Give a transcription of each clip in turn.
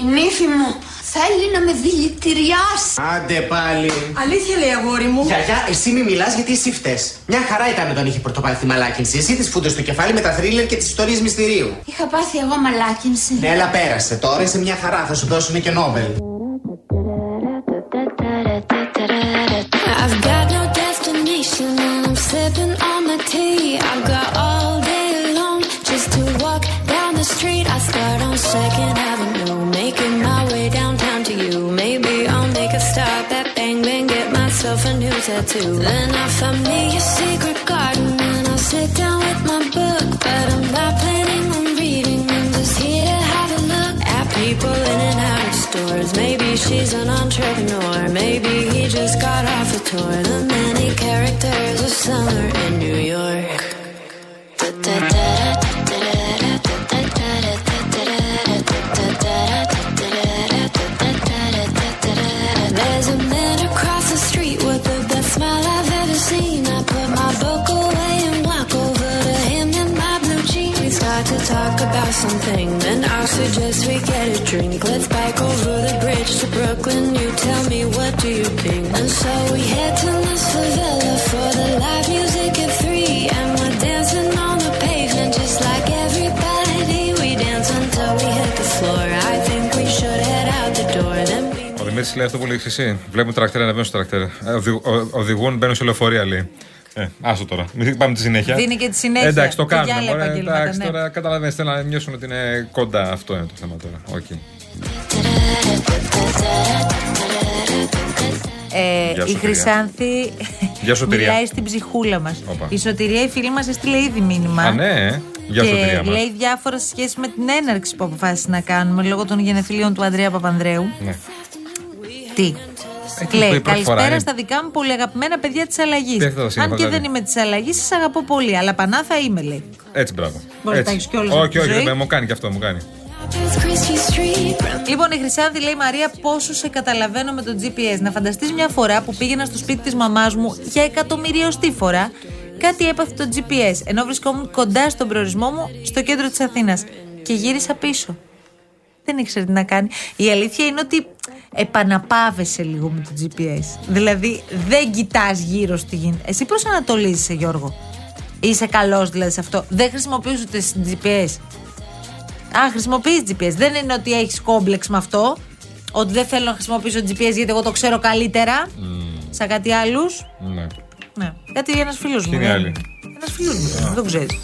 Η νύφη μου θέλει να με δηλητηριάσει. Άντε πάλι. Αλήθεια λέει αγόρι μου. Γιαγιά, εσύ μη μιλάς γιατί εσύ φταίει. Μια χαρά ήταν όταν είχε πρωτοπάθει μαλάκινση. Εσύ τη φούντες στο κεφάλι με τα θρίλερ και τις ιστορίες μυστηρίου. Είχα πάθει εγώ μαλάκινση. Ναι, αλλά πέρασε. Τώρα είσαι μια χαρά. Θα σου δώσουν και Νόμπελ. Tattoo. Then I find me a secret garden and I'll sit down with my book. But I'm not planning on reading, I'm just here to have a look at people in and out of stores. Maybe she's an entrepreneur, maybe he just got off a tour. The many characters of summer in New York. something, then I suggest we get a drink. Let's bike over the bridge to Brooklyn. You tell me what do you think? And so we head to Miss Favela for the live music at three, and we're dancing on the pavement just like everybody. We dance until we hit the floor. I think we should head out the door. Then we Ο Δημήτρη λέει αυτό που λέει εσύ. Βλέπουν τρακτέρ, ανεβαίνουν στο τρακτέρ. Ε, οδη- ο- Οδηγούν, μπαίνουν σε λεωφορεία λέει. Ε, άστο τώρα. Μην πάμε τη συνέχεια. Δίνει και τη συνέχεια. Εντάξει, το Και για κάνουμε. άλλα μωρέ, επαγγέλματα, Εντάξει, ναι. τώρα καταλαβαίνετε, θέλουν να νιώσουν ότι είναι κοντά. Αυτό είναι το θέμα τώρα. Οκ. Ε, Γεια, η Σωτηρία. Χρυσάνθη Γεια, Σωτηρία. μιλάει στην ψυχούλα μας. Όπα. Η Σωτηρία, η φίλη μας, έστειλε ήδη μήνυμα. Α, ναι, ε. Γεια και σου, εταιρεία μας. λέει διάφορα σε σχέση με την έναρξη που αποφάσισε να κάνουμε λόγω των γενεθλίων του Ανδρέα Παπανδρέου. Ναι. Τι; Ε, τι Λέει, είπε η πρώτη φορά, καλησπέρα ε. στα δικά μου πολύ αγαπημένα παιδιά της αλλαγής. Τι έχετε τα σύννεφα, Αν και δηλαδή. δεν είμαι της αλλαγής, σας αγαπώ πολύ. Αλλά πανά θα είμαι, λέει. Έτσι, μπράβο. Μπορεί να Έτσι. τα έχεις κιόλας Όχι, από τη όχι, ζωή. δεν μου κάνει και αυτό, μου κάνει. It's Christie Street. Λοιπόν, η Χρυσάνθη λέει Μαρία, πόσο σε καταλαβαίνω με το GPS. Να φανταστείς μια φορά που πήγαινα στο σπίτι της μαμάς μου για εκατομμυριωστή φορά, κάτι έπαθε το GPS, ενώ βρισκόμουν κοντά στον προορισμό μου στο κέντρο της Αθήνας. Και γύρισα πίσω. Δεν ήξερε τι να κάνει. Η αλήθεια είναι ότι επαναπάβεσαι λίγο με το GPS. Δηλαδή, δεν κοιτάς γύρω στη γη. Εσύ προσανατολίζεσαι, Γιώργο; Είσαι καλός δηλαδή σε αυτό; Δεν χρησιμοποιείς ούτε GPS. Α, χρησιμοποιείς GPS. Δεν είναι ότι έχεις κόμπλεξ με αυτό. Ότι δεν θέλω να χρησιμοποιήσω GPS γιατί εγώ το ξέρω καλύτερα. Σαν κάτι άλλους. Ναι. Ναι. Γιατί ένας φίλος μου. είναι οι άλλοι; Ένας φίλος μου. Δεν το ξέρεις.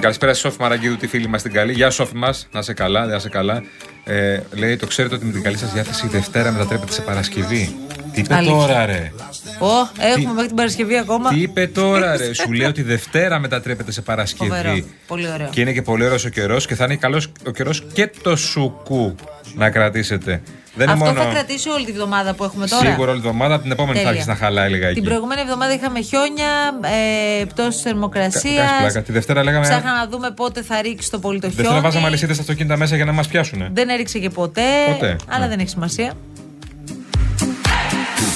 Καλησπέρα στη Σόφη Μαραγκίδου, τη φίλη μας την καλή. Γεια Σόφη μας, να σε καλά, να σε καλά. Ε, λέει, το ξέρετε ότι με την καλή σας διάθεση η Δευτέρα μετατρέπεται σε Παρασκευή. Τι είπε Αλήθεια. τώρα, ρε; Ω, έχουμε μέχρι την Παρασκευή ακόμα. Τι είπε τώρα, ρε; Σου λέει ότι η Δευτέρα μετατρέπεται σε Παρασκευή. Φοβερό. Πολύ ωραίο. Και είναι και πολύ ωραίος ο καιρός και θα είναι καλός ο καιρός και το σουκού να κρατήσετε. Δεν Αυτό είναι μόνο. θα κρατήσει όλη τη βδομάδα που έχουμε τώρα. Σίγουρα όλη τη εβδομάδα, την επόμενη θα Τέλεια. αρχίσει να χαλάει λιγάκι. Την προηγούμενη εβδομάδα είχαμε χιόνια, ε, πτώση Κα- κάνεις θερμοκρασία. πλάκα. Τη Δευτέρα λέγαμε. Ψάχνα να δούμε πότε θα ρίξει το πολύ το Δευτέρα χιόνι. βάζαμε αλυσίδες στα αυτοκίνητα μέσα για να μας πιάσουν. Δεν έριξε και ποτέ. Ποτέ, Αλλά ναι. δεν έχει σημασία.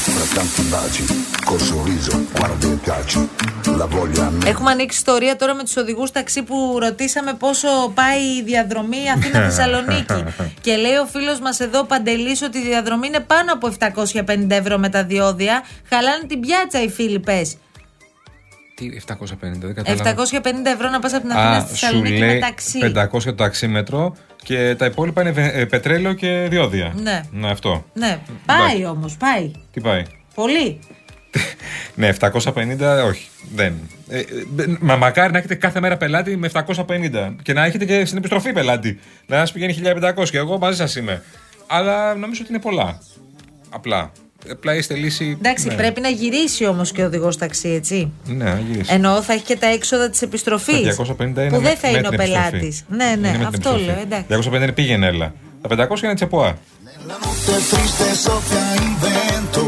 Fra tanti baci, col sorriso, guarda e piaci, la voglia a me. Έχουμε ανοίξει ιστορία τώρα με τους οδηγούς ταξί που ρωτήσαμε πόσο πάει η διαδρομή Αθήνα-Θεσσαλονίκη. και λέει ο φίλος μας εδώ, Παντελής, ότι η διαδρομή είναι πάνω από 750 ευρώ με τα διόδια. Χαλάνε την πιάτσα οι φίλοι, πε. Τι 750, δεν κατάλαβα. 750 ευρώ να πας από την Αθήνα στη σου Θεσσαλονίκη λέει με ταξί. 500 το ταξίμετρο και τα υπόλοιπα είναι βε- ε, πετρέλαιο και διόδια. Ναι. Ναι, αυτό. Ναι, πάει όμως, πάει. Τι πάει; Πολύ. Ναι, 750, όχι. Δεν. Ε, ε, μα μακάρι να έχετε κάθε μέρα πελάτη με 750 και να έχετε και στην επιστροφή πελάτη. Να σας πηγαίνει 1500 και εγώ μαζί σας είμαι. Αλλά νομίζω ότι είναι πολλά. Απλά. Απλά είστε λύση. Εντάξει, ναι. πρέπει να γυρίσει όμως και ο οδηγός ταξί, έτσι. Ναι, να γυρίσει. Εννοώ θα έχει και τα έξοδα της επιστροφής. Τα 250 είναι Που με- δεν θα με είναι ο την επιστροφή. πελάτης. Ναι, Είναι ναι, με την αυτό επιστροφή. λέω. Εντάξει. 250 είναι πήγαινε, έλα. Τα 500 είναι τσεπουά. La notte è triste e soffia il vento,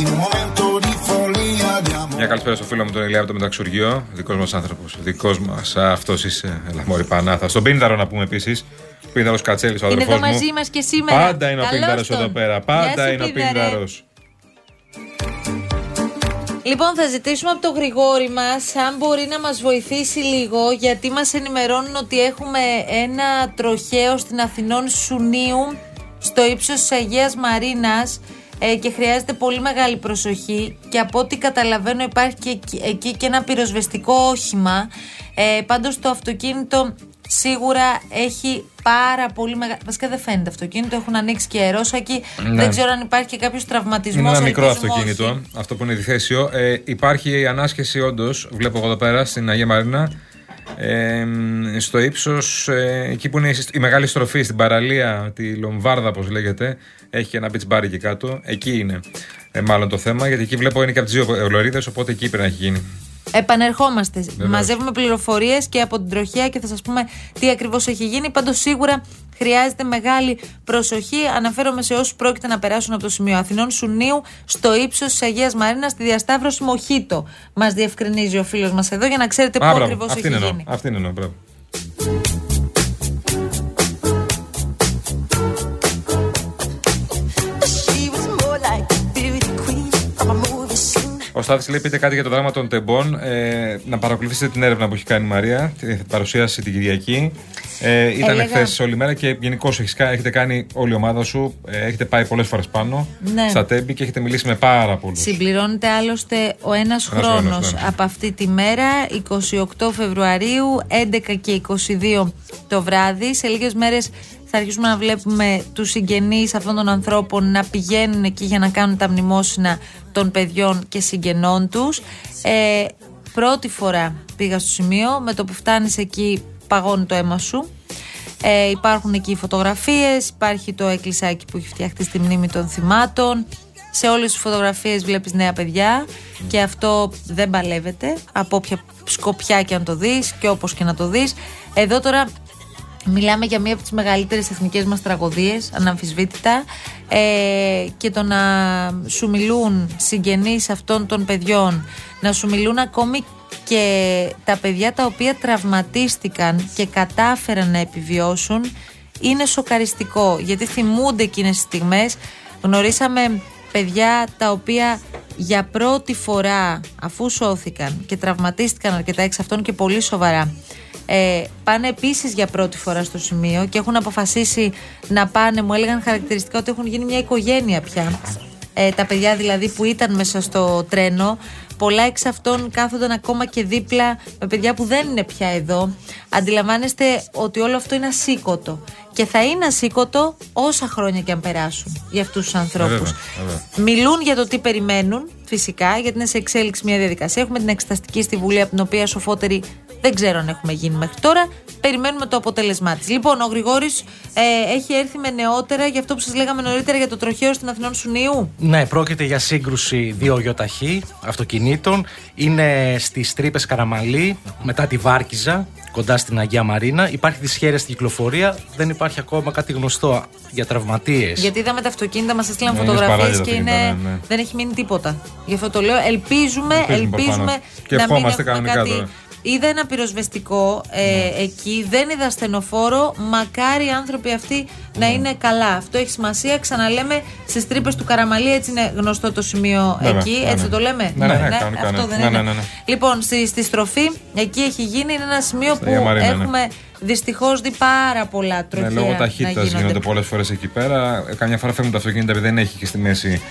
in un momento di follia di amore. Μια καλησπέρα στο φίλο μου τον Ηλία από το Μεταξουργείο. Δικός μας άνθρωπος. Δικός μας. Αυτός είσαι. Έλα, Μωρή Πανάθα. Στον Πίνδαρο να πούμε επίσης. Πίνδαρος Κατσέλης, ο Είναι αδερφός εδώ μου. μαζί μας και σήμερα. Πάντα είναι ο Καλώς Πίνδαρος τον. εδώ πέρα. Γεια Πάντα σου, είναι ο Πίνδαρε. Πίνδαρος. Λοιπόν, θα ζητήσουμε από το Γρηγόρη μας αν μπορεί να μας βοηθήσει λίγο, γιατί μας ενημερώνουν ότι έχουμε ένα τροχαίο στην Αθηνών Σουνίου στο ύψος της Αγίας Μαρίνας ε, και χρειάζεται πολύ μεγάλη προσοχή. Και από ό,τι καταλαβαίνω, υπάρχει και εκεί, εκεί και ένα πυροσβεστικό όχημα. Ε, Πάντως το αυτοκίνητο σίγουρα έχει πάρα πολύ μεγάλη. Βασικά δεν φαίνεται αυτοκίνητο, έχουν ανοίξει και αερόσακοι. Ναι. Δεν ξέρω αν υπάρχει και κάποιος τραυματισμός. Είναι ένα μικρό αυτοκίνητο, αυτό που είναι διθέσιο. Ε, υπάρχει η ανάσχεση, όντως, βλέπω εγώ εδώ πέρα στην Αγία Μαρίνα. Ε, στο ύψος, ε, εκεί που είναι η, η μεγάλη στροφή, στην παραλία, τη Λομβάρδα, όπως λέγεται, έχει και ένα beach bar εκεί κάτω. Εκεί είναι ε, μάλλον το θέμα, γιατί εκεί βλέπω είναι και από τις δύο λωρίδε, οπότε εκεί πρέπει να έχει γίνει. Επανερχόμαστε. Μαζεύουμε πληροφορίες και από την τροχέα και θα σας πούμε τι ακριβώς έχει γίνει. Πάντως σίγουρα χρειάζεται μεγάλη προσοχή. Αναφέρομαι σε όσους πρόκειται να περάσουν από το σημείο Αθηνών Σουνίου στο ύψος της Αγίας Μαρίνας στη διασταύρωση Μοχίτο. Μας διευκρινίζει ο φίλος μας εδώ για να ξέρετε πού Α, μπράβο. ακριβώς έχει Αυτήν εννοώ. γίνει. Αυτήν εννοώ, Ο Στάθης λέει: Πείτε κάτι για το δράμα των τεμπών. Ε, να παρακολουθήσετε την έρευνα που έχει κάνει η Μαρία. Τη παρουσίαση την Κυριακή. Ε, ήταν Έλεγα- χθες όλη μέρα και γενικώς έχετε κάνει όλη η ομάδα σου. Ε, έχετε πάει πολλές φορές πάνω Ναι. στα τέμπη και έχετε μιλήσει με πάρα πολλούς. Συμπληρώνεται άλλωστε ο ένας Ένας χρόνος χρόνος, ναι. από αυτή τη μέρα, 28 Φεβρουαρίου, 11 και 22 το βράδυ. Σε λίγες μέρες θα αρχίσουμε να βλέπουμε τους συγγενείς αυτών των ανθρώπων να πηγαίνουν εκεί για να κάνουν τα μνημόσυνα των παιδιών και συγγενών τους. Ε, πρώτη φορά πήγα στο σημείο, με το που φτάνεις εκεί παγώνει το αίμα σου. Ε, υπάρχουν εκεί φωτογραφίες, υπάρχει το εκκλησάκι που έχει φτιαχτεί στη μνήμη των θυμάτων. Σε όλες τις φωτογραφίες βλέπεις νέα παιδιά και αυτό δεν παλεύεται από όποια σκοπιά και αν το δεις και όπως και να το δεις. Εδώ τώρα Μιλάμε για μία από τις μεγαλύτερες εθνικές μας τραγωδίες, αναμφισβήτητα ε, και το να σου μιλούν συγγενείς αυτών των παιδιών, να σου μιλούν ακόμη και τα παιδιά τα οποία τραυματίστηκαν και κατάφεραν να επιβιώσουν είναι σοκαριστικό γιατί θυμούνται εκείνες τις στιγμές. Γνωρίσαμε παιδιά τα οποία για πρώτη φορά αφού σώθηκαν και τραυματίστηκαν αρκετά εξ αυτών και πολύ σοβαρά ε, πάνε επίσης για πρώτη φορά στο σημείο και έχουν αποφασίσει να πάνε. Μου έλεγαν χαρακτηριστικά ότι έχουν γίνει μια οικογένεια πια. Ε, τα παιδιά δηλαδή που ήταν μέσα στο τρένο. Πολλά εξ αυτών κάθονταν ακόμα και δίπλα με παιδιά που δεν είναι πια εδώ. Αντιλαμβάνεστε ότι όλο αυτό είναι ασήκωτο. Και θα είναι ασήκωτο όσα χρόνια και αν περάσουν για αυτούς τους ανθρώπους. βέβαια, βέβαια. Μιλούν για το τι περιμένουν, φυσικά, γιατί είναι σε εξέλιξη μια διαδικασία. Έχουμε την εξεταστική στη Βουλή, από την οποία σοφότεροι δεν ξέρω αν έχουμε γίνει μέχρι τώρα. Περιμένουμε το αποτέλεσμά της. Λοιπόν, ο Γρηγόρης ε, έχει έρθει με νεότερα για αυτό που σας λέγαμε νωρίτερα για το τροχαίο στην Αθηνών Σουνίου. Ναι, πρόκειται για σύγκρουση δύο γιοταχή αυτοκινήτων. Είναι στις τρύπες Καραμαλή, μετά τη Βάρκιζα, κοντά στην Αγία Μαρίνα. Υπάρχει δυσχέρεια στην κυκλοφορία. Δεν υπάρχει ακόμα κάτι γνωστό για τραυματίες. Γιατί είδαμε τα αυτοκίνητα, μας έστειλαν Ναι, είναι φωτογραφίες σπαράγια τα και είναι, αυτοκίνητα, ναι, ναι. δεν έχει μείνει τίποτα. Γι' αυτό το λέω. Ελπίζουμε, Ελπίζουμε ελπίζουμε προφανώς. Και να μην ευχόμαστε έχουμε κανονικά κάτι. τώρα. Είδα ένα πυροσβεστικό ε, εκεί, δεν είδα ασθενοφόρο. Μακάρι οι άνθρωποι αυτοί να είναι καλά. Αυτό έχει σημασία. Ξαναλέμε στις τρύπες του Καραμαλή, έτσι είναι γνωστό το σημείο Ναι, ναι, εκεί. ναι, έτσι ναι. το λέμε; Ναι, ναι, ναι, κανονικά, αυτό ναι. δεν Ναι, είναι. ναι, ναι, ναι. Λοιπόν, στη, στη στροφή, εκεί έχει γίνει είναι ένα σημείο Στα που Αγία Μαρίνα, ναι. έχουμε δυστυχώς δει πάρα πολλά Ναι, τροχαία. λόγω να ταχύτητα γίνονται. γίνονται πολλές φορές εκεί πέρα. Ε, Καμιά φορά φεύγουν τα αυτοκίνητα επειδή δεν έχει και στη μέση.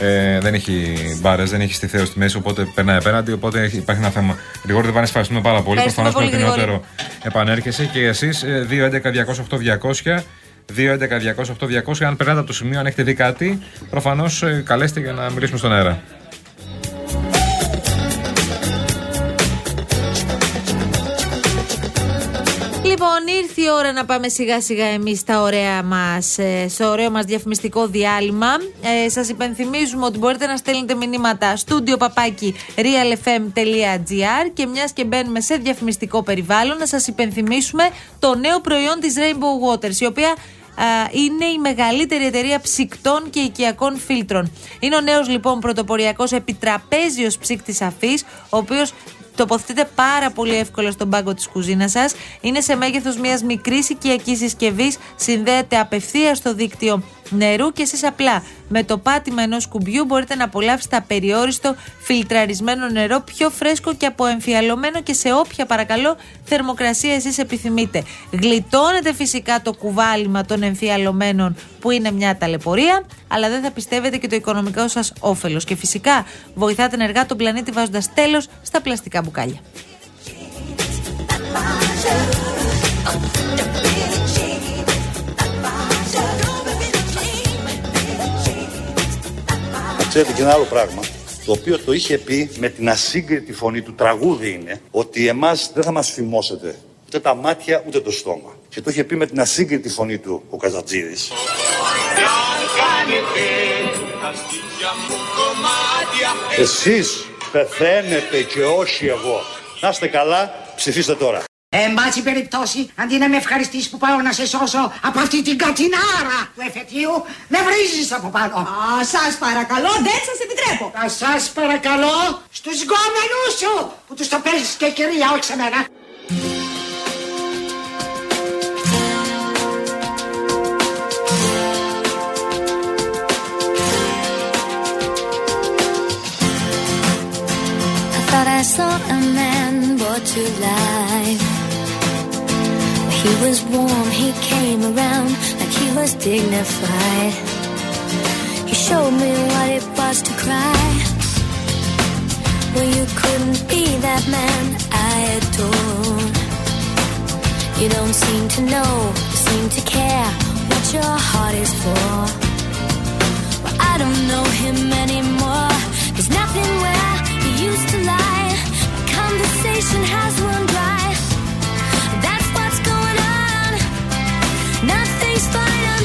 Ε, δεν έχει μπάρες, δεν έχει στη θέωση στη μέση, οπότε περνάει απέναντι. Οπότε έχει- υπάρχει ένα θέμα. Γρηγόρη, δεν ευχαριστούμε πάρα πολύ. Ευχαριστούμε Προφανώς πολύ, προτιμότερο επανέρχεσαι και εσείς 211-208-200. 211-208-200. Αν περνάτε από το σημείο, αν έχετε δει κάτι, προφανώς καλέστε για να μιλήσουμε στον αέρα. Λοιπόν, ήρθε η ώρα να πάμε σιγά σιγά εμείς στα ωραία μας, ε, στο ωραίο μας διαφημιστικό διάλειμμα. Ε, σας υπενθυμίζουμε ότι μπορείτε να στέλνετε μηνύματα στούντιο παπάκι realfm.gr και μιας και μπαίνουμε σε διαφημιστικό περιβάλλον να σας υπενθυμίσουμε το νέο προϊόν της Rainbow Waters, η οποία α, είναι η μεγαλύτερη εταιρεία ψυκτών και οικιακών φίλτρων. Είναι ο νέος λοιπόν πρωτοποριακός επιτραπέζιος ψύκτης αφής, ο οποίος τοποθετείται πάρα πολύ εύκολα στον πάγκο της κουζίνας σας. Είναι σε μέγεθος μιας μικρής οικιακής συσκευής, συνδέεται απευθείας στο δίκτυο νερού και εσείς απλά με το πάτημα ενός κουμπιού μπορείτε να απολαύσετε απεριόριστο φιλτραρισμένο νερό πιο φρέσκο και αποεμφιαλωμένο και σε όποια παρακαλώ θερμοκρασία εσείς επιθυμείτε. Γλιτώνετε φυσικά το κουβάλιμα των εμφιαλωμένων που είναι μια ταλαιπωρία, αλλά δεν θα πιστεύετε και το οικονομικό σας όφελος. Και φυσικά βοηθάτε ενεργά τον πλανήτη βάζοντας τέλος στα πλαστικά μπουκάλια. Ξέρετε και ένα άλλο πράγμα, το οποίο το είχε πει με την ασύγκριτη φωνή του τραγούδι είναι, ότι εμάς δεν θα μας φημώσετε ούτε τα μάτια ούτε το στόμα. Και το είχε πει με την ασύγκριτη φωνή του ο Καζατζίδης. Εσείς πεθαίνετε και όχι εγώ. Να είστε καλά, ψηφίστε τώρα. Εν πάση περιπτώσει, αντί να με ευχαριστήσει που πάω να σε σώσω από αυτή την κατσινάρα του εφετείου, με βρίζεις από πάνω. Α, σας παρακαλώ, δεν σας επιτρέπω. Θα σας παρακαλώ στους γκόμενους σου που τους το παίζεις και κυρία, όχι σε μένα. He was warm, he came around like he was dignified. He showed me what it was to cry. Well, you couldn't be that man I adore. You don't seem to know, seem to care what your heart is for. Well, I don't know him anymore. There's nothing where he used to lie. My conversation has run dry.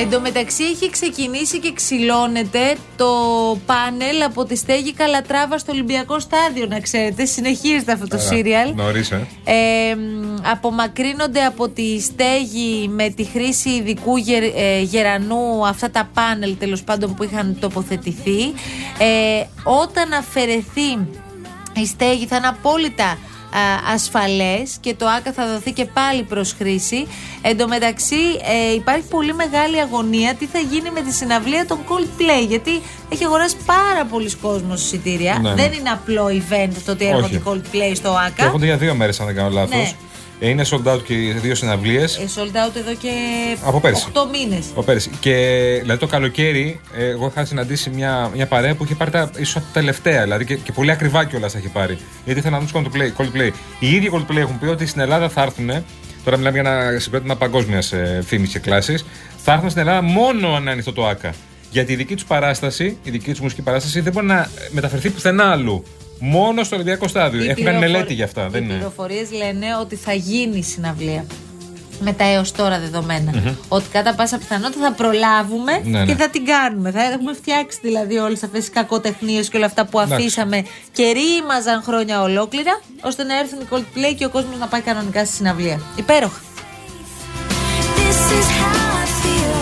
Εν τω μεταξύ έχει ξεκινήσει και ξυλώνεται το πάνελ από τη στέγη Καλατράβα στο Ολυμπιακό Στάδιο, να ξέρετε. Συνεχίζεται αυτό το σύριαλ. Νωρίς, ε. Ε, μ, απομακρύνονται από τη στέγη με τη χρήση ειδικού γερ- ε, γερανού αυτά τα πάνελ τέλος πάντων που είχαν τοποθετηθεί ε, όταν αφαιρεθεί η στέγη θα είναι απόλυτα α, ασφαλές και το ΆΚΑ θα δοθεί και πάλι προς χρήση. Εν τω μεταξύ ε, υπάρχει πολύ μεγάλη αγωνία τι θα γίνει με τη συναυλία των Coldplay γιατί έχει αγοράσει πάρα πολλοί κόσμος εισιτήρια. Ναι, ναι. Δεν είναι απλό event το ότι έρχονται οι Όχι. Coldplay στο Και ΆΚΑ. έρχονται για δύο μέρες, αν δεν κάνω λάθος. Ναι. Είναι sold out και οι δύο συναυλίες. Ε, sold out εδώ και Από πέρσι. 8 μήνες. Ο πέρυσι. Και δηλαδή το καλοκαίρι, ε, εγώ είχα συναντήσει μια, μια παρέα που είχε πάρει τα ίσως τα τελευταία, δηλαδή και, και πολύ ακριβά κιόλας τα είχε πάρει. Γιατί ήθελαν να δουν Coldplay, Coldplay. Οι ίδιοι Coldplay έχουν πει ότι στην Ελλάδα θα έρθουν. Τώρα μιλάμε για ένα συγκρότημα παγκόσμιας ε, φήμης και κλάσης. Θα έρθουν στην Ελλάδα μόνο αν είναι ανοιχτό το ΑΚΑ. Γιατί η δική τους παράσταση, η δική τους μουσική παράσταση δεν μπορεί να μεταφερθεί πουθενά αλλού. Μόνο στο Ολυμπιακό Στάδιο. Οι Έχουν κάνει πληροφορ- μελέτη γι' αυτά. Οι Δεν είναι; πληροφορίες λένε ότι θα γίνει συναυλία. Με τα έως τώρα δεδομένα. Ότι κατά πάσα πιθανότητα θα προλάβουμε Ναι, και ναι. θα την κάνουμε. Θα έχουμε φτιάξει δηλαδή όλες αυτές τις κακοτεχνίες και όλα αυτά που Εντάξει. αφήσαμε και ρήμαζαν χρόνια ολόκληρα, ώστε να έρθουν οι Coldplay και ο κόσμος να πάει κανονικά στη συναυλία. Υπέροχα. This is how I feel.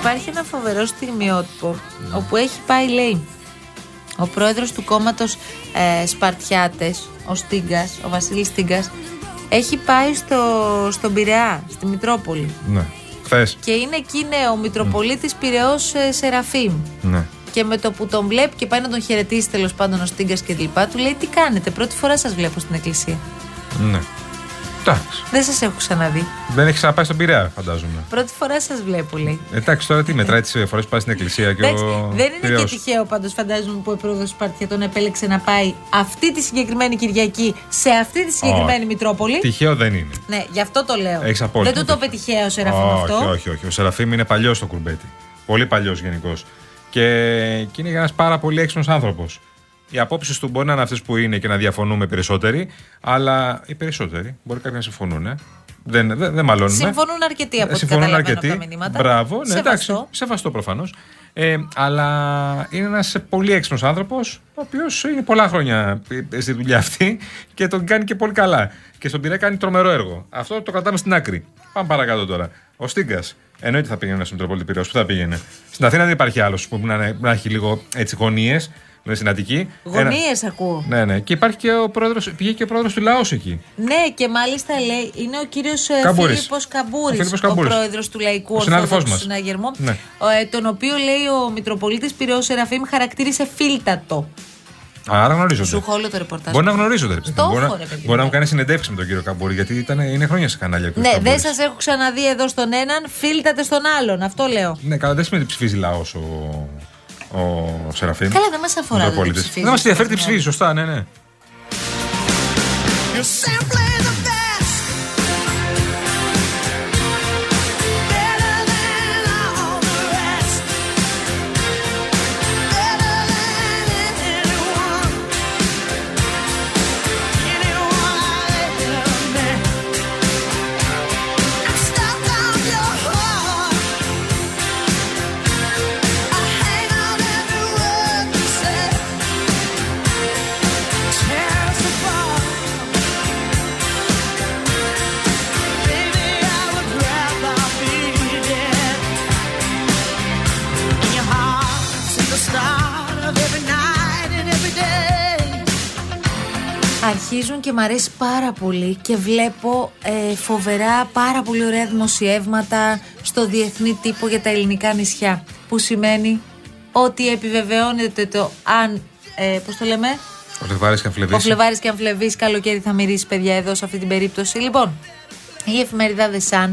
Υπάρχει ένα φοβερό στιγμιότυπο όπου έχει πάει, λέει, ο πρόεδρος του κόμματος ε, Σπαρτιάτες, ο Στίγκας, ο Βασίλης Στίγκας, έχει πάει στο, στον Πειραιά, στη Μητρόπολη. Ναι. Χθες. Και είναι εκεί ναι, ο Μητροπολίτης Πυραιός ε, Σεραφείμ. Ναι. Και με το που τον βλέπει και πάει να τον χαιρετήσει τέλος πάντων ο Στίγκας και λοιπά, του λέει: Τι κάνετε, πρώτη φορά σας βλέπω στην εκκλησία. ναι. Εντάξει. Δεν σας έχω ξαναδεί. Δεν έχεις ξαναπάει στον Πειραιά, φαντάζομαι. Πρώτη φορά σας βλέπω, λέει. Εντάξει, τώρα τι μετράει τις φορές που πάει στην εκκλησία και Εντάξει, ο. δεν είναι Πειραιώς. και τυχαίο πάντως, φαντάζομαι, που ο πρόεδρο Σπαρτιατών επέλεξε να πάει αυτή τη συγκεκριμένη Κυριακή σε αυτή τη συγκεκριμένη Όχι. Μητρόπολη. Τυχαίο δεν είναι. Ναι, γι' αυτό το λέω. Έχεις απόλυτο Δεν του το είπε δίκιο. τυχαίο, Σεραφείμ όχι, αυτό. όχι, όχι. Ο Σεραφείμ είναι παλιός στο κουρμπέτι. Πολύ παλιός γενικώς. Και, και είναι ένας πάρα πολύ έξυπνος άνθρωπος. Οι απόψεις του μπορεί να είναι αυτές που είναι και να διαφωνούμε περισσότεροι, αλλά οι περισσότεροι μπορεί κάποιοι να συμφωνούν. Ε. Δεν, δεν, δεν μαλώνουμε. Συμφωνούν αρκετοί από ό,τι Συμφωνούν καταλαβαίνω από αρκετοί. τα μηνύματα. Μπράβο, ναι, Σεβαστό. εντάξει. Σεβαστό προφανώς. Ε, αλλά είναι ένας πολύ έξυπνος άνθρωπος, ο οποίος είναι πολλά χρόνια στη δουλειά αυτή και τον κάνει και πολύ καλά. Και στον Πειραιά κάνει τρομερό έργο. Αυτό το κρατάμε στην άκρη. Πάμε παρακάτω τώρα. Ο Στίγκας. Εννοείται θα πήγαινε στον Μητροπολίτη Πυραιός. Πού θα πήγαινε. Στην Αθήνα δεν υπάρχει άλλος που να, να έχει λίγο έτσι γωνίες. Είναι στην Αττική. Ένα- Γωνίε ακούω. Ναι, ναι. Και υπάρχει και ο πρόεδρος, πήγε και ο πρόεδρος του λαός εκεί. Ναι, και μάλιστα λέει, είναι ο κύριος Καμπούρης. Φίλιππος Ο Καμπούρης, Φίλιππος ο, Καμπούρης. πρόεδρος του Λαϊκού Ο συνάδελφός Ορθόδοξου μας. Συναγερμού, Ναι. ο, ε, τον οποίο λέει ο Μητροπολίτης Πυραιός Σεραφείμ χαρακτήρισε φίλτατο. Άρα γνωρίζονται. Σου έχω όλο το ρεπορτάζ. Μπορεί να γνωρίζονται. ρε παιδί μου. Στο Μπορεί, έχω, να- ρε παιδί μπορεί να μου. μου κάνει συνέντευξη με τον κύριο Καμπούρη, γιατί ήταν, είναι χρόνια σε κανάλια. ο κύριος Ναι, δεν Καμπούρης. σας έχω ξαναδεί εδώ στον έναν, φίλτατε στον άλλον. Αυτό λέω. Ναι, καλά, δεν σημαίνει ότι ψηφίζει λαός ο, ο Σεραφείμ. Καλά, δεν μας αφορά το τι Μητροπολίτης. ψηφίζει. Δεν μας ενδιαφέρει τι ψηφίζει, σωστά, ναι, ναι. Αρχίζουν και μ' αρέσει πάρα πολύ και βλέπω ε, φοβερά πάρα πολύ ωραία δημοσιεύματα στο διεθνή τύπο για τα ελληνικά νησιά. Που σημαίνει ότι επιβεβαιώνεται το αν. Ε, Πώς το λέμε, Ο Φλεβάρης και Ο Αμφλεβής. Φλεβάρης και αν φλεβεί, καλοκαίρι θα μυρίσει, παιδιά, εδώ σε αυτή την περίπτωση. Λοιπόν, η εφημερίδα The Sun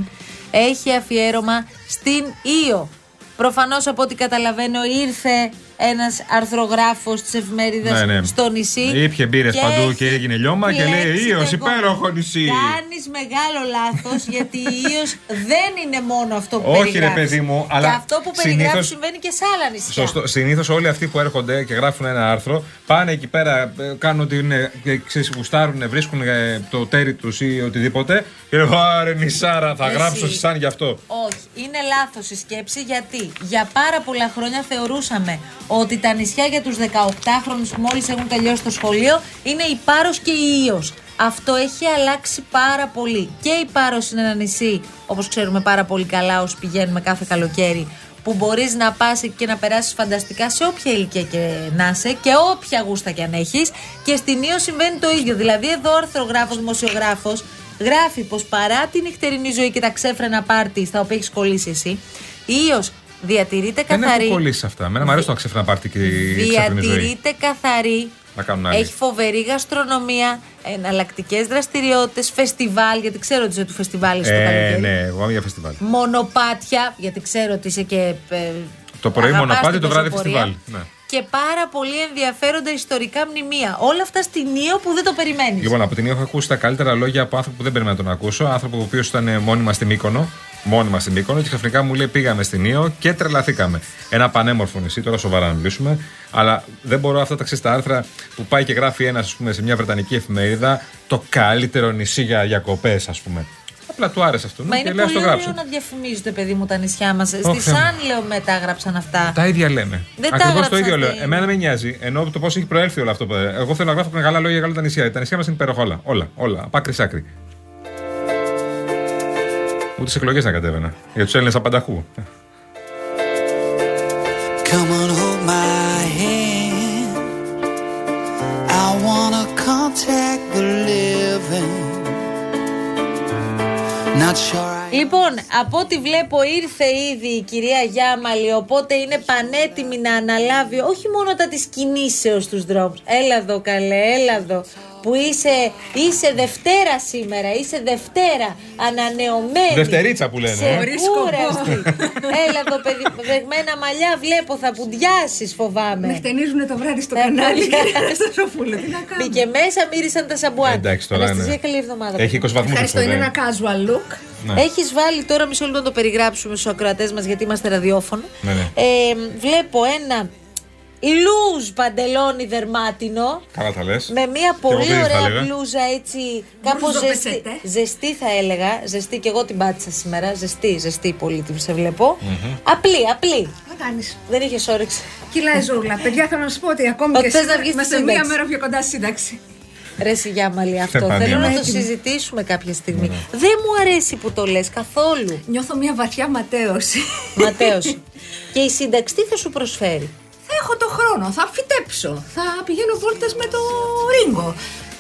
έχει αφιέρωμα στην Ήο. Προφανώς από ό,τι καταλαβαίνω ήρθε ένας αρθρογράφος της εφημερίδας Ναι, ναι. στο νησί. Ήπιε μπύρες παντού και έγινε λιώμα και λέει, «Ήος, υπέροχο νησί». Κάνεις μεγάλο λάθος γιατί η Ήος δεν είναι μόνο αυτό που Όχι, περιγράφεις. ρε παιδί μου, Και αλλά αυτό που περιγράφεις συνήθως- συμβαίνει και σε άλλα νησιά. Σωστό. Συνήθως όλοι αυτοί που έρχονται και γράφουν ένα άρθρο πάνε εκεί πέρα, ε, κάνουν ότι είναι, ε, ξέρεις, γουστάρουν, βρίσκουν ε, το τέρι τους ή οτιδήποτε. Και λένε Άρε νησάρα, θα Εσύ. γράψω σαν γι' αυτό. Όχι, είναι λάθος η σκέψη γιατί για πάρα πολλά χρόνια θεωρούσαμε ότι τα νησιά για τους 18χρονου που μόλις έχουν τελειώσει το σχολείο είναι η Πάρος και η Ήος. Αυτό έχει αλλάξει πάρα πολύ. Και η Πάρος είναι ένα νησί, όπως ξέρουμε πάρα πολύ καλά όσοι πηγαίνουμε κάθε καλοκαίρι, που μπορείς να πας και να περάσεις φανταστικά σε όποια ηλικία και να είσαι και όποια γούστα και αν έχεις. Και στην Ήο συμβαίνει το ίδιο. Δηλαδή, εδώ ο αρθρογράφος, δημοσιογράφος, γράφει πως παρά την νυχτερινή ζωή και τα ξέφρενα πάρτι στα οποία έχεις κολλήσει εσύ, η Ήος διατηρείται Δεν καθαρή. έχω κολλήσει αυτά. Εμένα μου αρέσει το ξέφνα πάρτι και η ξέφρενη ζωή. Διατηρείται καθαρή. Να κάνουν άλλοι. Έχει φοβερή γαστρονομία, εναλλακτικές δραστηριότητες, φεστιβάλ, γιατί ξέρω ότι είσαι του φεστιβάλ στο Ε, καλοκαίρι. ναι, εγώ είμαι για φεστιβάλ. Μονοπάτια, γιατί ξέρω ότι είσαι και. ε, Το πρωί αγαπάς μονοπάτι, την το βράδυ πεζοπορία. φεστιβάλ. Ναι. Και πάρα πολύ ενδιαφέροντα ιστορικά μνημεία. Όλα αυτά στην Ήο που δεν το περιμένεις. Λοιπόν, από την Ήο έχω ακούσει τα καλύτερα λόγια από άνθρωπο που δεν περίμενα να τον ακούσω. Άνθρωπο ο οποίος ήταν μόνιμα στην Μύκονο. Μόνιμα στην Μύκονο και ξαφνικά μου λέει πήγαμε στην Ήο και τρελαθήκαμε. Ένα πανέμορφο νησί, τώρα σοβαρά να μιλήσουμε. Αλλά δεν μπορώ αυτά τα ξέρεις τα άρθρα που πάει και γράφει ένας σε μια βρετανική εφημερίδα το καλύτερο νησί για διακοπές, ας πούμε. Απλά του άρεσε αυτό. Μα και είναι λέει, «Ας πολύ το ωραίο γράψω. να διαφημίζετε, παιδί μου, τα νησιά μας. Στη Ω, Θεέ μου. Σαν, λέω, μετάγραψαν αυτά. Τα ίδια λέμε. Δεν τα Ακριβώς το έγραψαν ίδιο λέω. στη- Εμένα δεν με νοιάζει. Ενώ το πώς έχει προέλθει όλο αυτό. που- Εγώ θέλω να γράφω καλά λόγια για όλα τα νησιά. Τα νησιά μας είναι υπέροχα όλα. Όλα. όλα από άκρη σ' άκρη. Ούτε σε εκλογές να κατέβαινα. Για τους Έλληνες απανταχού. Come on, hold my hand. I wanna contact the living. Not sure I Λοιπόν, από ό,τι βλέπω ήρθε ήδη η κυρία Γιάμαλη, οπότε είναι πανέτοιμη να αναλάβει όχι μόνο τα της κινήσεως στους δρόμους. Έλα εδώ καλέ, έλα εδώ. Που είσαι, είσαι Δευτέρα σήμερα, είσαι Δευτέρα, ανανεωμένη. Δευτερίτσα που λένε, ε. Ξεκούραστη. Έλα εδώ παιδί, δεγμένα μαλλιά βλέπω, θα πουντιάσεις φοβάμαι. Με χτενίζουν το βράδυ στο Ε, κανάλι. ναι. Στο σοφούλο, τι να κάνω. Μπήκε μέσα, μύρισαν τα σαμπουάν. Ε, εντάξει, τώρα Αναστασία, είναι. καλή εβδομάδα. Έχει 20 βαθμούς Ευχαριστώ, είναι ένα casual look. Ναι. Έχεις βάλει τώρα μισό λεπτό να το περιγράψουμε στους ακροατές μας γιατί είμαστε ραδιόφωνο. Ναι, ναι. Ε, βλέπω ένα λουζ παντελόνι δερμάτινο. Καλά τα λες. Με μια πολύ εγώ δεν θα ωραία έλεγα. μπλούζα έτσι, κάπως Μπλούζο ζεστή, πεσέτε. ζεστή θα έλεγα. Ζεστή και εγώ την πάτησα σήμερα. Ζεστή, ζεστή πολύ την σε βλέπω. Απλή, απλή. Τι κάνεις. Δεν είχες όρεξη. Κυλάει ζούλα. Παιδιά, θέλω να σα πω ότι ακόμη Ότι και θες σήμερα να βγεις στη είμαστε μία σύνταξη. μέρα πιο κοντά στη σύνταξη. Ρε Σιγιάμαλη αυτό. Στεφανία Θέλω να μου. το συζητήσουμε κάποια στιγμή. Δεν μου αρέσει που το λες καθόλου. Νιώθω μία βαθιά ματέωση. Ματέος. και η σύνταξη τι θα σου προσφέρει; Θα έχω το χρόνο, θα φυτέψω, θα πηγαίνω βόλτες με το ρίγκο.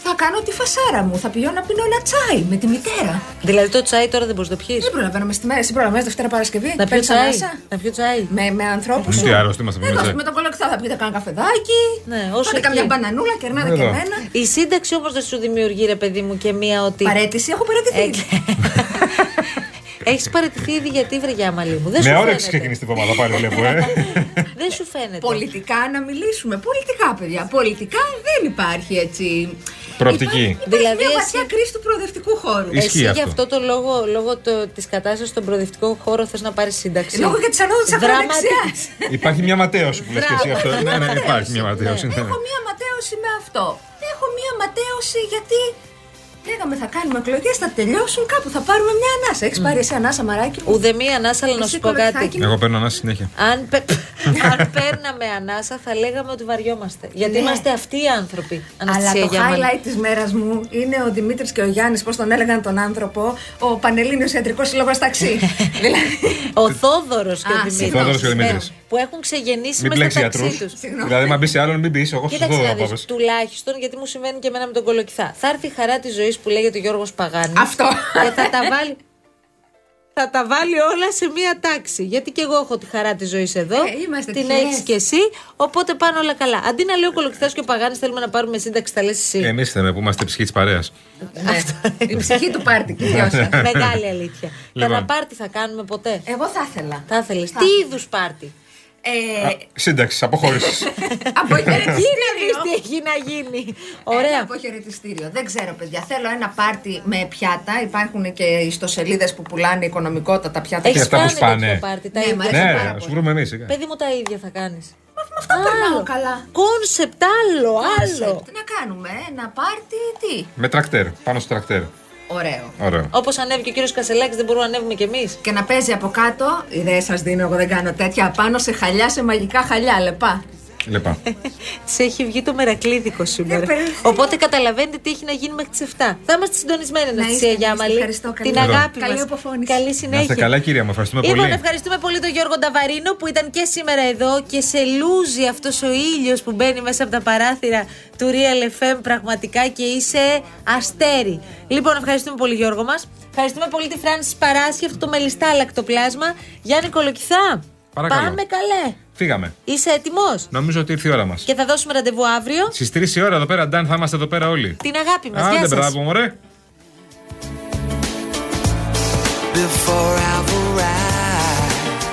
Θα κάνω τη φασάρα μου, θα πηγαίνω να πίνω ένα τσάι με τη μητέρα. Δηλαδή το τσάι τώρα δεν μπορείς να το πιεις; Δεν προλαβαίνω μες στη μέρα, εσύ προλαβαίνεις Δευτέρα Παρασκευή. Να πιω Παίρνεις τσάι. ανάσα. Να πιω τσάι. Με, με ανθρώπους σου. Τι άρρωστοι είμαστε, Εδώ, με τσάι. με τον κολοκτά θα πείτε κανένα καφεδάκι. Ναι, όσο Πάτε καμιά εκεί. μπανανούλα, κερνάτε και Εδώ. εμένα. Η σύνταξη όμως δεν σου δημιουργεί, ρε παιδί μου, και μία ότι. Παρέτηση, έχω παρατηθεί. Έχεις παραιτηθεί ήδη γιατί βρε Γιάμαλη μου; Δεν σου Με όρεξη φαίνεται. ξεκινήσει την εβδομάδα πάλι βλέπω, ε. Δεν σου φαίνεται. Πολιτικά να μιλήσουμε. Πολιτικά, παιδιά. Πολιτικά δεν υπάρχει έτσι. Προοπτική. Υπάρχει, υπάρχει Δηλαδή μια εσύ- βαθιά κρίση του προοδευτικού χώρου. Ισχύει Εσύ αυτό. γι' αυτό το λόγο, λόγω της κατάστασης στον προοδευτικό χώρο θες να πάρεις σύνταξη. Λόγω και τη ανόδου της Δραματική. ακροδεξιά. Υπάρχει μια ματέωση που λες και εσύ αυτό. Ναι, ναι, υπάρχει μια ματέωση. ναι. Έχω μία ματέωση με αυτό. Έχω μία ματέωση γιατί λέγαμε θα κάνουμε εκλογές, θα τελειώσουν, κάπου θα πάρουμε μια ανάσα. Έχεις πάρει εσύ ανάσα, μαράκι μου; Ουδε μία ανάσα, αλλά να Εσύ σου πω κάτι. κολοχάκι. Εγώ παίρνω ανάση συνέχεια. Αν, πε... Αν παίρναμε ανάσα, θα λέγαμε ότι βαριόμαστε. Γιατί Ναι. είμαστε αυτοί οι άνθρωποι. Αλλά Αναστασία το Γιάμαλη. highlight της μέρας μου είναι ο Δημήτρης και ο Γιάννης, πώς τον έλεγαν τον άνθρωπο, ο Πανελλήνιος Ιατρικός Σύλλογος Ταξί. δηλαδή. Ο Θόδωρος και Α, ο Δημήτρης. Ο Θόδωρος και ο Δημήτρης. Που έχουν ξεγεννήσει Μην με πλέξει στα ταξί γιατρούς. τους. Συγγνώμη. Δηλαδή, μα μπει σε άλλον, μην μπει. Εγώ σου Κοίταξε δω να να δεις, πάβεις. τουλάχιστον γιατί μου συμβαίνει και εμένα με τον κολοκυθά. Θα έρθει η χαρά της ζωής που λέγεται Γιώργος Παγάνη. Αυτό. Και θα τα βάλει. Θα τα βάλει όλα σε μία τάξη. Γιατί και εγώ έχω τη χαρά της ζωής εδώ. Ε, είμαστε την τυχερές. έχεις και εσύ. Οπότε πάνε όλα καλά. Αντί να λέει ο κολοκυθάς και ο Παγάνης θέλουμε να πάρουμε σύνταξη, τα λες εσύ. Εμείς θέμε που είμαστε ψυχή της παρέας. Ναι. Η ψυχή του πάρτι κυρίω. Μεγάλη αλήθεια. Λοιπόν. Κανένα πάρτι θα κάνουμε ποτέ; Εγώ θα ήθελα. Θα ήθελες. Τι είδους πάρτι; Ε, Σύνταξης, αποχώρησης. αποχαιρετιστήριο. Δεις τι έχει να γίνει; Ένα Ωραία. αποχαιρετιστήριο. Δεν ξέρω, παιδιά. Θέλω ένα πάρτι με πιάτα. Υπάρχουν και ιστοσελίδες που πουλάνε οικονομικότατα πιάτα. Έχεις αυτά που κάνει σπάνε. τέτοιο πάρτι. Τα Ναι, ίδια. μ' αρέσει Ναι, πάρα ρε, πολύ. σου βρούμε εμείς. Παιδί μου τα ίδια θα κάνεις. Αυτό περνάω καλά. Κόνσεπτ άλλο, άλλο. Τι να κάνουμε, ένα πάρτι, τι; Με τρακτέρ, πάνω στο τρακτέρ. Ωραίο. Ωραίο. Όπως ανέβηκε ο κύριος Κασελάκης, δεν μπορούμε να ανέβουμε κι εμείς. Και να παίζει από κάτω, ιδέα σας δίνω, εγώ δεν κάνω τέτοια, πάνω σε χαλιά, σε μαγικά χαλιά, λεπά. Λεπά. Τη έχει βγει το μερακλίδικο σήμερα. Ε, παιδί. Οπότε καταλαβαίνετε τι έχει να γίνει μέχρι τις 7. Θα είμαστε συντονισμένοι, Να Αναστασία είστε, να είστε. Γιάμαλη. Ευχαριστώ, καλή Την Εδώ. αγάπη Καλή μας. αποφώνηση. Καλή Να συνέχεια. είστε καλά, κυρία μου. Ευχαριστούμε Λοιπόν, πολύ. ευχαριστούμε πολύ τον Γιώργο Νταβαρίνο που ήταν και σήμερα εδώ και σε λούζει αυτός ο ήλιος που μπαίνει μέσα από τα παράθυρα του Real FM πραγματικά και είσαι αστέρι. Λοιπόν, ευχαριστούμε πολύ Γιώργο μας. Ευχαριστούμε πολύ τη Φράνση Παράσχη, αυτό το μελιστάλακτο πλάσμα. Γιάννη Κολοκυθά. Παρακαλώ. Πάμε καλέ. Φύγαμε. Είσαι έτοιμος; Νομίζω ότι ήρθε η ώρα μας. Και θα δώσουμε ραντεβού αύριο; Στις 3 η ώρα εδώ πέρα, Νταν, θα είμαστε εδώ πέρα όλοι. Την αγάπη μας. Γεια Άντε, σας. μπράβο, μωρέ. before I've arrived.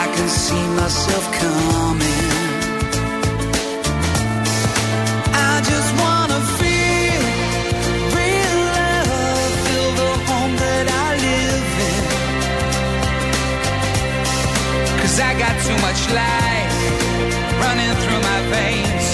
I can see myself coming. Much running through my veins.